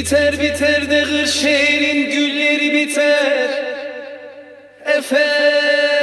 Biter biter de Kırşehir'in gülleri biter. Efendim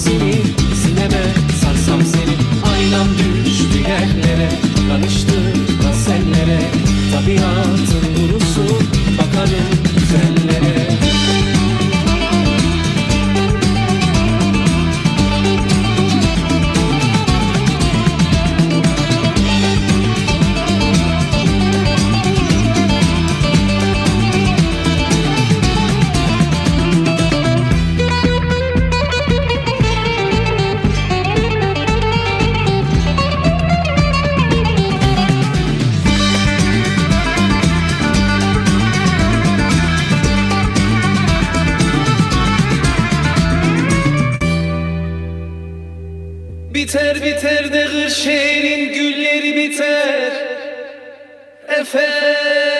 seni Sineme sarsam seni. Aynam düştü yerlere. Karıştı nasellere Tabiatın Biter biter de Kırşehir'in gülleri biter. Efendim